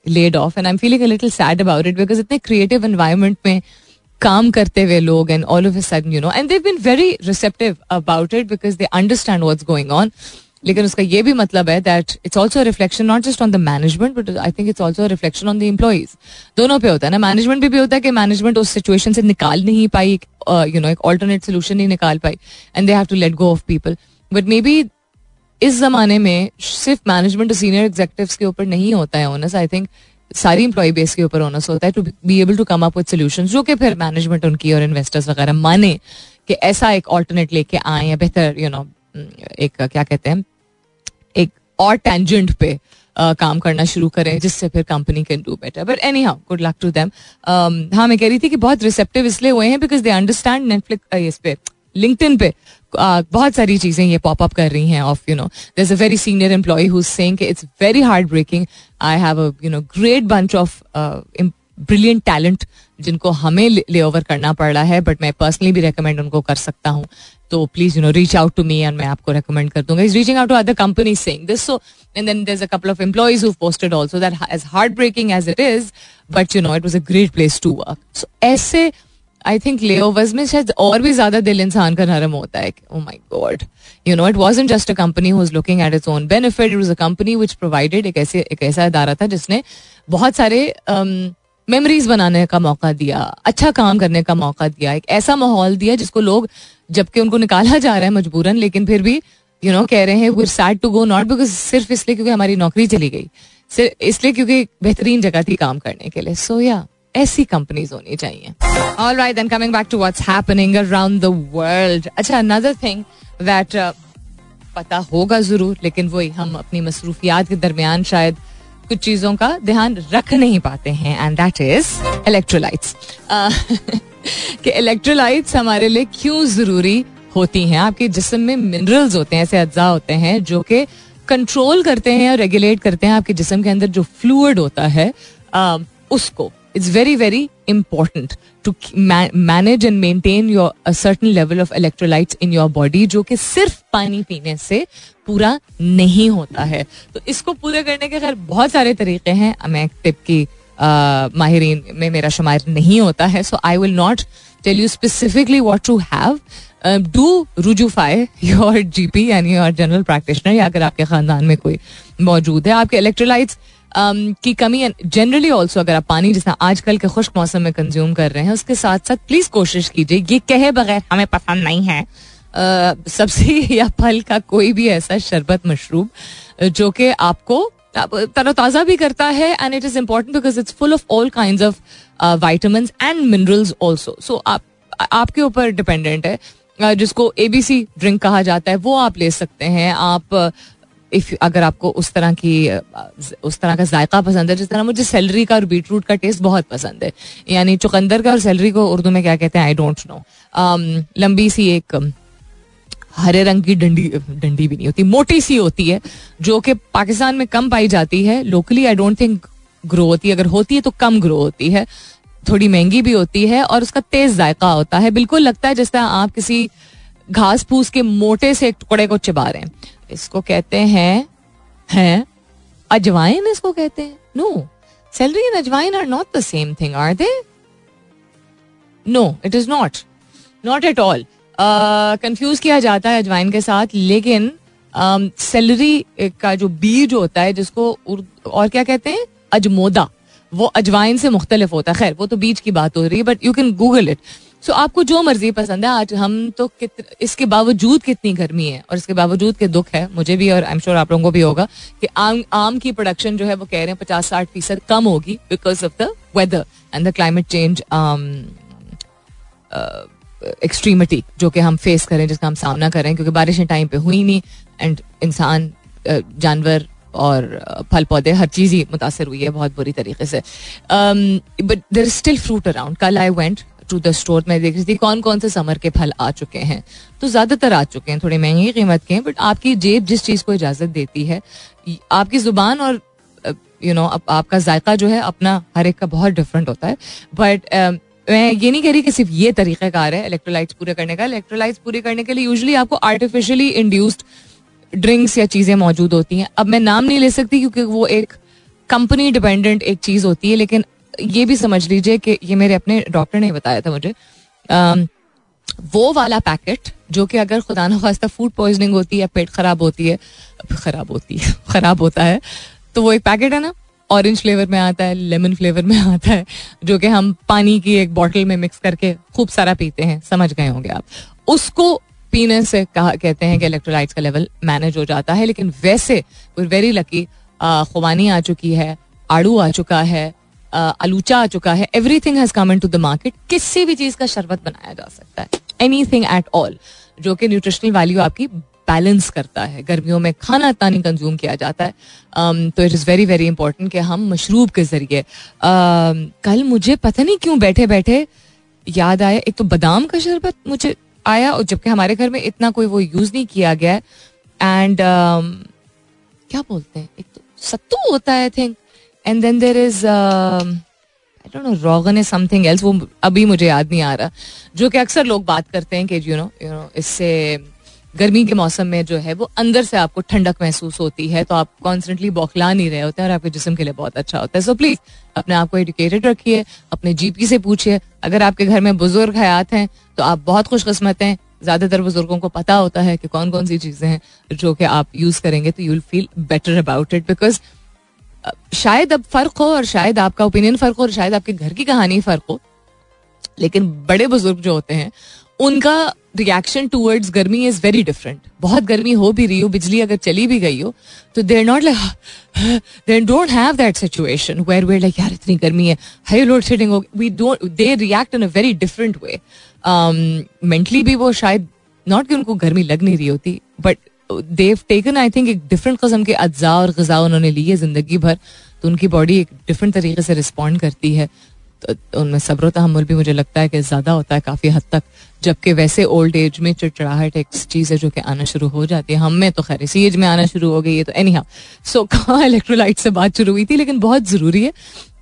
laid off and I am feeling a little sad about it because इतने क्रिएटिव एनवायरमेंट में काम करते हुए लोग and all of sudden you know and they've been very receptive about it because they understand what's going on लेकिन उसका ये भी मतलब है that it's also reflection not just on the management but I think it's also reflection on the employees दोनों पे होता है ना? मैनेजमेंट भी, होता है कि मैनेजमेंट उस सिचुएशन से निकाल नहीं पाई यू नो एक ऑल्टरनेट सोल्यूशन नहीं निकाल पाई and they have to let go of people but maybe इस जमाने में सिर्फ़ मैनेजमेंट और सीनियर एग्जेक्टिव के ऊपर नहीं होता है ओनस आई थिंक सारी इंप्लॉय बेस के ऊपर ओनस होता है to be able to come up with solution जो कि फिर मैनेजमेंट उनकी और इन्वेस्टर्स वगैरह माने कि ऐसा एक ऑल्टरनेट लेके आए या बेहतर यू नो एक क्या कहते हैं और टेंजेंट पे Uh, काम करना शुरू करें जिससे फिर company can do better but anyhow good luck to them हाँ मैं कह रही थी कि बहुत रिसेप्टिव इसलिए हुए हैं बिकॉज़ दे अंडरस्टैंड नेटफ्लिक्स इस पे लिंकटिन पे uh, बहुत सारी चीज़ें ये पॉप अप कर रही हैं of you know there a very senior employee who it's very hard breaking I have a you know great bunch of brilliant talent जिनको हमें ले ओवर करना पड़ रहा है बट मैं पर्सनली भी रिकमेंड उनको कर सकता हूँ। तो please you know reach out to me and मैं आपको रिकमेंड कर दूँगा। Is reaching out to other company saying this so and then there a couple of employees who posted also that as heart breaking as it is but you know it was a great place to work so ऐसे आई थिंक ले ओवर्स में शायद और भी ज़्यादा दिल इंसान का नरम होता है ओ my God you know it was just a company who is looking at its own benefit it was a company which provided एक ऐसे, एक ऐसा इदारा था जिसने बहुत सारे मेमोरीज बनाने का मौका दिया अच्छा काम करने का मौका दिया, एक ऐसा माहौल दिया जिसको लोग जबकि उनको निकाला जा रहा है मजबूरन, लेकिन फिर भी यू नो कह रहे हैं we sad to go not because सिर्फ़ इसलिए क्योंकि हमारी नौकरी चली गई, सिर्फ़ इसलिए क्योंकि बेहतरीन जगह थी काम करने के लिए. सो या ऐसी कंपनीज़ होनी चाहिए। All right then coming back to what's happening around the world अच्छा अनदर थिंग दैट पता होगा ज़रूर, लेकिन वही हम अपनी मसरूफियात के दरमियान शायद कुछ चीज़ों का ध्यान रख नहीं पाते हैं एंड दैट इज़ इलेक्ट्रोलाइट्स कि इलेक्ट्रोलाइट्स हमारे लिए क्यों ज़रूरी होती हैं? आपके जिसम में मिनरल्स होते हैं ऐसे अज्जा होते हैं जो कि कंट्रोल करते हैं और रेगुलेट करते हैं आपके जिसम के अंदर जो फ्लूड होता है आ, उसको। It's very important to manage and maintain your, a certain level of electrolytes in your body, जो कि सिर्फ़ पानी पीने से पूरा नहीं होता है। तो इसको पूरा करने के खैर बहुत सारे तरीके हैं, मैं टिप की माहिरीन में मेरा शुमार नहीं होता है so I will not tell you specifically what to have do रुजूफाई your G P यानी योर जनरल प्रैक्टिशनर या अगर आपके खानदान में कोई मौजूद है, आपके इलेक्ट्रोलाइट्स की कमी जनरली ऑल्सो अगर आप पानी जिस आजकल के खुश्क मौसम में कंज्यूम कर रहे हैं, उसके साथ साथ प्लीज़ कोशिश कीजिए। ये कहे बगैर हमें पसंद नहीं है। सब्ज़ी या फल का कोई भी ऐसा शरबत मशरूब, जो कि आपको तरोताज़ा भी करता है and it is important because it's full of all kind of vitamin and minerals also so आप, आपके ऊपर डिपेंडेंट है। जिसको एबीसी ड्रिंक कहा जाता है, वो आप ले सकते हैं। आप इफ़ अगर आपको उस तरह की, उस तरह का जायका पसंद है, जिस तरह मुझे सेलरी का और बीट रूट का टेस्ट बहुत पसंद है। यानी चुकंदर का और सेलरी को उर्दू में क्या कहते हैं आई डोंट नो लंबी सी एक हरे रंग की डंडी डंडी भी नहीं होती, मोटी सी होती है, जो कि पाकिस्तान में कम पाई जाती है। Locally I don't think grow होती है। अगर होती है तो कम ग्रो होती है। थोड़ी महँगी भी होती है और उसका तेज जायका होता है। बिल्कुल लगता है जिस तरह आप किसी घास फूस के मोटे से एक टुकड़े को चिबा रहे हैं। इसको कहते हैं हैं? अजवाइन इसको कहते हैं? No celery and ajwain are not the same thing are they no it is not not at all confuse किया जाता है अजवाइन के साथ लेकिन सेलरी um, का जो बीज होता है जिसको और क्या कहते हैं? अजमोदा. वो अजवाइन से मुख्तलिफ़ होता है. खैर वो तो बीज की बात हो रही है but you can Google it so आपको जो मर्ज़ी पसंद है आज हम तो कित, इसके बावजूद कितनी गर्मी है और इसके बावजूद के दुख है मुझे भी और आई एम श्योर आप लोगों को भी होगा कि आम आम की प्रोडक्शन जो है वो कह रहे हैं पचास साठ फ़ीसद कम होगी because of the weather and the climate change extremity जो कि हम फेस करें जिसका हम सामना करें क्योंकि बारिशें टाइम पे हुई नहीं एंड इंसान जानवर और फल पौधे हर चीज़ ही मुतासर हुई है बहुत बुरी तरीके से। But there still fruit around कल I went to the store में देख रही थी कौन कौन से समर के फल आ चुके हैं। तो ज़्यादातर आ चुके हैं, थोड़ी महँगी कीमत के हैं बट आपकी जेब जिस चीज़ को इजाज़त देती है, आपकी ज़ुबान और यू नो आपका जायका जो है, अपना हर एक का बहुत डिफरेंट होता है। बट मैं ये नहीं कह रही कि सिर्फ़ ये तरीक़ाकार है इलेक्ट्रोलाइट्स पूरे करने का। इलेक्ट्रोलाइट्स पूरे करने के लिए यूजली आपको आर्टिफिशियली इंड्यूस्ड ड्रिंक्स या चीज़ें मौजूद होती हैं। अब मैं नाम नहीं ले सकती क्योंकि वो एक कंपनी डिपेंडेंट एक चीज़ होती है, लेकिन ये भी समझ लीजिए कि ये मेरे अपने डॉक्टर ने बताया था मुझे। वो वाला पैकेट, जो कि अगर खुदा न खास्ता फ़ूड पॉइजनिंग होती है, पेट खराब होती है, खराब होती है, खराब होता है तो वो एक पैकेट है ना ऑरेंज फ्लेवर में आता है लेमन फ्लेवर में आता है, जो कि हम पानी की एक बॉटल में मिक्स करके खूब सारा पीते हैं, समझ गए होंगे आप। उसको पीने से कहा, कहते हैं कि इलेक्ट्रोलाइट्स का लेवल मैनेज हो जाता है, लेकिन वैसे वेरी लकी खुबानी आ चुकी है, आड़ू आ चुका है अलूचा आ चुका है everything has come into the market किसी भी चीज़ का शरबत बनाया जा सकता है एनी थिंग एट ऑल जो कि न्यूट्रिशनल वैल्यू आपकी बैलेंस करता है गर्मियों में खाना इतना नहीं कंज्यूम किया जाता है um, तो it is very very important कि हम मशरूब के ज़रिए um, कल मुझे पता नहीं क्यों बैठे बैठे याद आया एक तो बादाम का शरबत मुझे आया और जबकि हमारे घर में इतना कोई वो यूज़ नहीं किया गया एंड um, क्या बोलते हैं एक तो सत्तू होता है I think and then there is I don't know rogan is something else वो अभी मुझे याद नहीं आ रहा। जो कि अक्सर लोग बात करते हैं कि यू नो यू नो इससे गर्मी के मौसम में जो है, वो अंदर से आपको ठंडक महसूस होती है तो आप कॉन्स्टेंटली बौखला नहीं रहे होते हैं और आपके जिसम के लिए बहुत अच्छा होता है। सो प्लीज़ अपने आप को एडुकेटेड रखिए, अपने जीपी से पूछिए। अगर आपके घर में बुज़ुर्ग हयात हैं तो आप बहुत खुशकस्मत हैं। ज़्यादातर बुज़ुर्गों को पता होता है कि कौन कौन सी चीज़ें हैं जो कि आप यूज़ करेंगे तो you'll feel better about it because शायद अब फ़र्क हो और शायद आपका ओपिनियन फ़र्क हो और शायद आपके घर की कहानी फ़र्क हो। लेकिन बड़े बुज़ुर्ग जो होते हैं, उनका reaction towards garmi is very different बहुत गर्मी हो भी रही हो, बिजली अगर चली भी गई हो तो they're not like they don't have that situation where where like यार, इतनी गर्मी है हाई लोड शेडिंग हो we don't they react in a very different way mentally भी वो शायद नॉट कि उनको गर्मी लग नहीं रही होती but they've taken I think एक डिफरेंट कस्म के अज्जा और गजा उन्होंने ली है ज़िंदगी भर तो उनकी बॉडी एक डिफरेंट तरीके से रिस्पॉन्ड करती है तो उनमें सब्र तहमुल भी मुझे लगता है कि ज़्यादा होता है काफ़ी हद तक जबकि वैसे ओल्ड एज में चिड़चिड़ाहट एक चीज़ है जो कि आना शुरू हो जाती है हम में तो खैर इसी एज में आना शुरू हो गई है तो एनी हाउ सो कहाँ इलेक्ट्रोलाइट से बात शुरू हुई थी लेकिन बहुत ज़रूरी है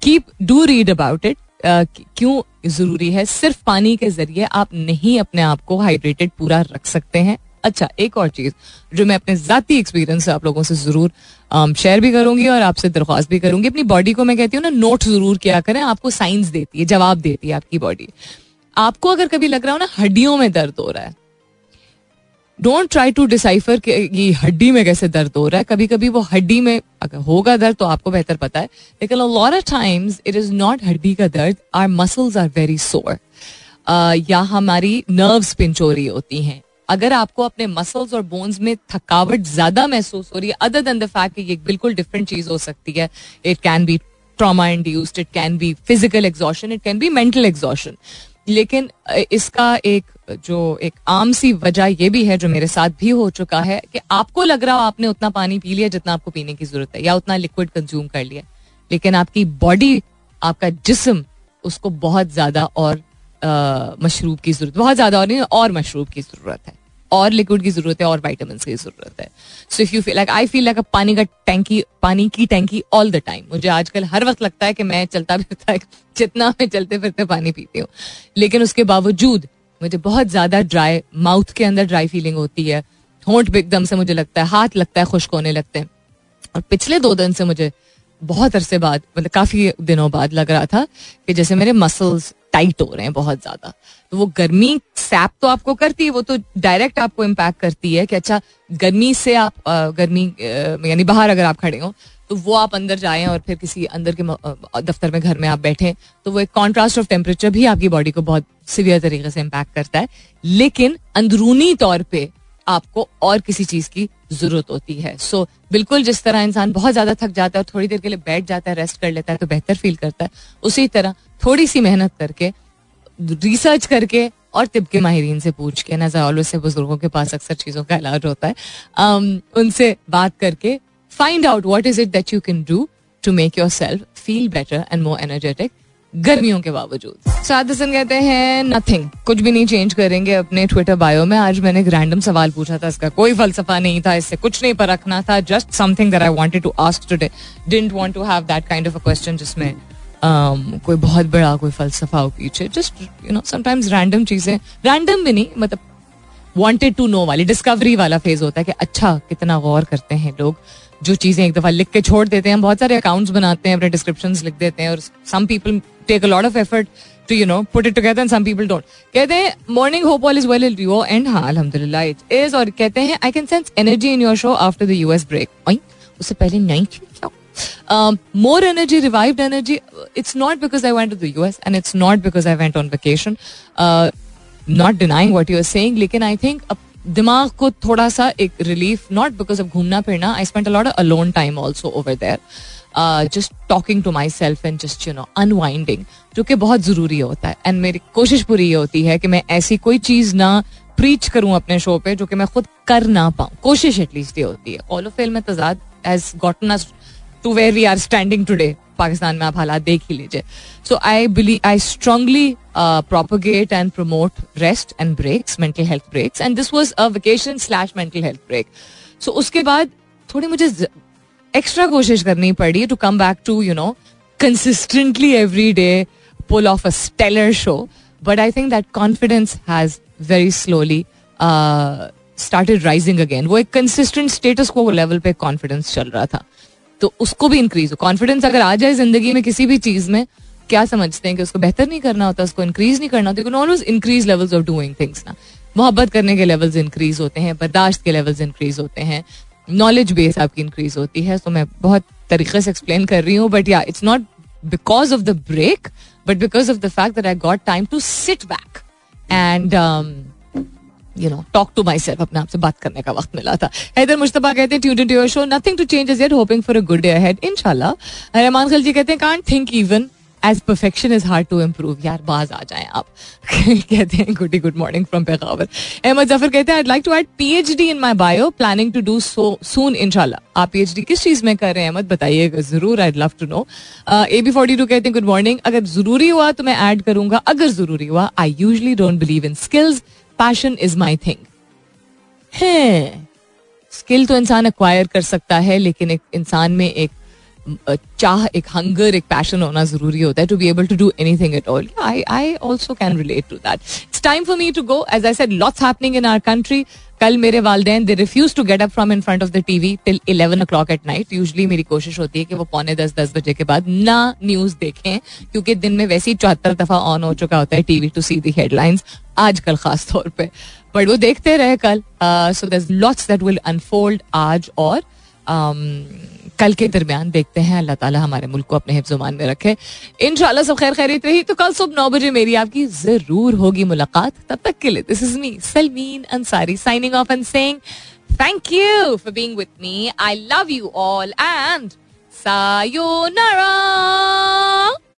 keep do read about it क्यों ज़रूरी है सिर्फ़ पानी के ज़रिए आप नहीं अपने आप को हाइड्रेटेड पूरा रख सकते हैं अच्छा एक और चीज़ जो मैं अपने जाती एक्सपीरियंस से आप लोगों से ज़रूर शेयर भी करूँगी और आपसे दरख्वास्त भी करूँगी। अपनी बॉडी को मैं कहती हूँ ना नोट ज़रूर किया करें, आपको साइंस देती है, जवाब देती है आपकी बॉडी आपको अगर कभी लग रहा हो ना, हड्डियों में दर्द हो रहा है डोंट ट्राई टू डिसाइफर ये हड्डी में कैसे दर्द हो रहा है। कभी कभी वो हड्डी में अगर होगा दर्द तो आपको बेहतर पता है, लेकिन of times it is not हड्डी का दर्द आर मसल्स आर वेरी सोर या हमारी नर्व्स पिंच हो रही होती हैं। अगर आपको अपने मसल्स और बोन्स में थकावट ज़्यादा महसूस हो रही है अदर देन द फैक्ट कि ये बिल्कुल डिफरेंट चीज़ हो सकती है it can be trauma induced it can be physical exhaustion it can be mental exhaustion लेकिन इसका एक, जो एक आम सी वजह यह भी है, जो मेरे साथ भी हो चुका है, कि आपको लग रहा हो आपने उतना पानी पी लिया जितना आपको पीने की ज़रूरत है, या उतना लिक्विड कंज्यूम कर लिया। लेकिन आपकी बॉडी आपका जिसम, उसको बहुत ज़्यादा और मशरूब की ज़रूरत, बहुत ज़्यादा और नहीं, और मशरूब की ज़रूरत है। और लिक्विड की ज़रूरत है, और वाइटामिन की ज़रूरत है। So if you feel like I feel like पानी का टैंकी पानी की टैंकी ऑल द टाइम मुझे आजकल हर वक्त लगता है कि मैं चलता फिरता जितना मैं चलते फिरते पानी पीती हूँ। लेकिन उसके बावजूद मुझे बहुत ज़्यादा ड्राई माउथ के अंदर ड्राई फीलिंग होती है। होंठ एकदम से मुझे लगता है, हाथ लगता है, खुश्क होने लगते हैं। और पिछले दो दिन से मुझे बहुत अरसे बाद मतलब काफ़ी दिनों बाद लग रहा था कि जैसे मेरे मसल्स टाइट हो रहे हैं बहुत ज़्यादा। तो वो गर्मी सैप तो आपको करती है, वो तो डायरेक्ट आपको इम्पैक्ट करती है कि अच्छा गर्मी से आप गर्मी यानी बाहर अगर आप खड़े हो तो वो आप अंदर जाएँ और फिर किसी अंदर के दफ्तर में घर में आप बैठे तो वो एक कॉन्ट्रास्ट ऑफ़ टेम्परेचर भी आपकी बॉडी को बहुत सीवियर तरीके से इम्पैक्ट करता है। लेकिन अंदरूनी तौर पे आपको और किसी चीज़ की ज़रूरत होती है। सो so, बिल्कुल जिस तरह इंसान बहुत ज़्यादा थक जाता है और थोड़ी देर के लिए बैठ जाता है रेस्ट कर लेता है तो बेहतर फील करता है उसी तरह थोड़ी सी मेहनत करके रिसर्च करके और तिब के माहरीन से पूछ के ना ऑलवेज से बुज़ुर्गों के पास अक्सर चीज़ों का इलाज होता है um, उनसे बात करके find out what is it that you can do to make yourself feel better and more energetic गर्मियों के बावजूद। साद हसन कहते हैं नथिंग कुछ भी नहीं चेंज करेंगे अपने ट्विटर बायो में। आज मैंने एक रैंडम सवाल पूछा था इसका कोई फलसफा नहीं था इससे कुछ नहीं परखना था just something that I wanted to ask today didn't want to have that kind of a question जिसमें um, कोई बहुत बड़ा कोई फलसफा हो पीछे। Just you know sometimes random चीज़ें रैंडम भी नहीं मतलब वांटेड टू नो वाली डिस्कवरी वाला फ़ेज़ होता है कि अच्छा कितना गौर करते हैं लोग। जो चीज़ें एक दफ़ा लिख के छोड़ देते हैं बहुत सारे अकाउंट्स बनाते हैं अपने डिस्क्रिप्शन लिख देते हैं और some people Take a lot of effort to you know put it together and some people don't कहते हैं morning hope all is well in you and हाँ अल्हम्दुलिल्लाह इट इज और कहते हैं I can sense energy in your show after the US break उससे पहले नहीं थी क्या um, more energy, revived energy. It's not because I went to the US and it's not because I went on vacation. Uh, not denying what you're saying, लेकिन I think दिमाग को थोड़ा सा एक रिलीफ नॉट बिकॉज ऑफ घूमना फिरना I spend a lot alone time also over there Just talking to myself and just you know unwinding जो कि बहुत ज़रूरी होता है। एंड मेरी कोशिश पूरी ये होती है कि मैं ऐसी कोई चीज़ ना प्रीच करूँ अपने शो पे जो कि मैं खुद कर ना पाऊँ। कोशिश एटलीस्ट ये होती है। ऑल ऑफ़ में तजाद as gotten us to where we are standing today Pakistan में आप हालात देख ही लीजिए। So I believe I strongly propagate and promote rest and breaks mental health breaks and this was a vacation slash mental health break so उसके बाद थोड़ी मुझे एक्स्ट्रा कोशिश करनी पड़ी to come back to you know consistently every day pull off a stellar show but I think that confidence has very slowly started rising again वो एक कंसिस्टेंट स्टेटस को लेवल पे कॉन्फिडेंस चल रहा था। तो उसको भी इंक्रीज हो। कॉन्फिडेंस अगर आ जाए ज़िंदगी में किसी भी चीज़ में, क्या समझते हैं कि उसको बेहतर नहीं करना होता, उसको इंक्रीज नहीं करना होता? Always increase levels of doing things ना। मोहब्बत करने के लेवल्स इंक्रीज होते हैं, बर्दाश्त के लेवल्स इंक्रीज होते हैं। नॉलेज बेस आपकी इंक्रीज होती है तो मैं बहुत तरीके से एक्सप्लेन कर रही हूँ but yeah it's not because of the break but because of the fact that I got time to sit back and you know talk to myself अपने आप से बात करने का वक्त मिला था। हैदर मुश्तबा कहते हैं tune your show nothing to change is hoping for a good day ahead इनशाला रहमान खलजी कहते हैं can't think even as perfection is hard to improve यार बाज आ जाए आप कहते हैं goodie good morning from Peshawar Ahmad Zafar कहते हैं I like to add P H D in my bio planning to do so soon इनशाला आप पी एच डी किस चीज़ में कर रहे हैं, अहमद? बताइएगा ज़रूर I love to know A B forty two कहते हैं गुड मॉर्निंग अगर ज़रूरी हुआ तो मैं ऐड करूँगा। अगर ज़रूरी हुआ I usually don't believe in skills passion is my thing skill तो इंसान अक्वायर कर सकता है, लेकिन एक इंसान में एक चाह एक हंगर एक पैशन होना ज़रूरी होता है to be able to do anything at all I I also can relate to that it's time for me to go as I said lots happening in our country कल मेरे वालदेन they refuse to get up from in front of the TV till eleven o'clock at night usually मेरी कोशिश होती है कि वो पौने दस दस बजे के बाद ना न्यूज़ देखें क्योंकि दिन में वैसे ही चौहत्तर दफ़ा ऑन हो चुका होता है TV to see the headlines आजकल खास तौर पर बट वो देखते रहे कल. So there lots that will unfold आज और um, कल के दरमियान देखते हैं। अल्लाह ताला हमारे मुल्क को अपने हिफ्जुमान में रखे। इन सब खैर खैरित रही। तो कल सुबह नौ बजे मेरी आपकी ज़रूर होगी मुलाकात। तब तक के लिए this is me Salmeen Ansari signing off and saying thank you for being with me I love you all and sayonara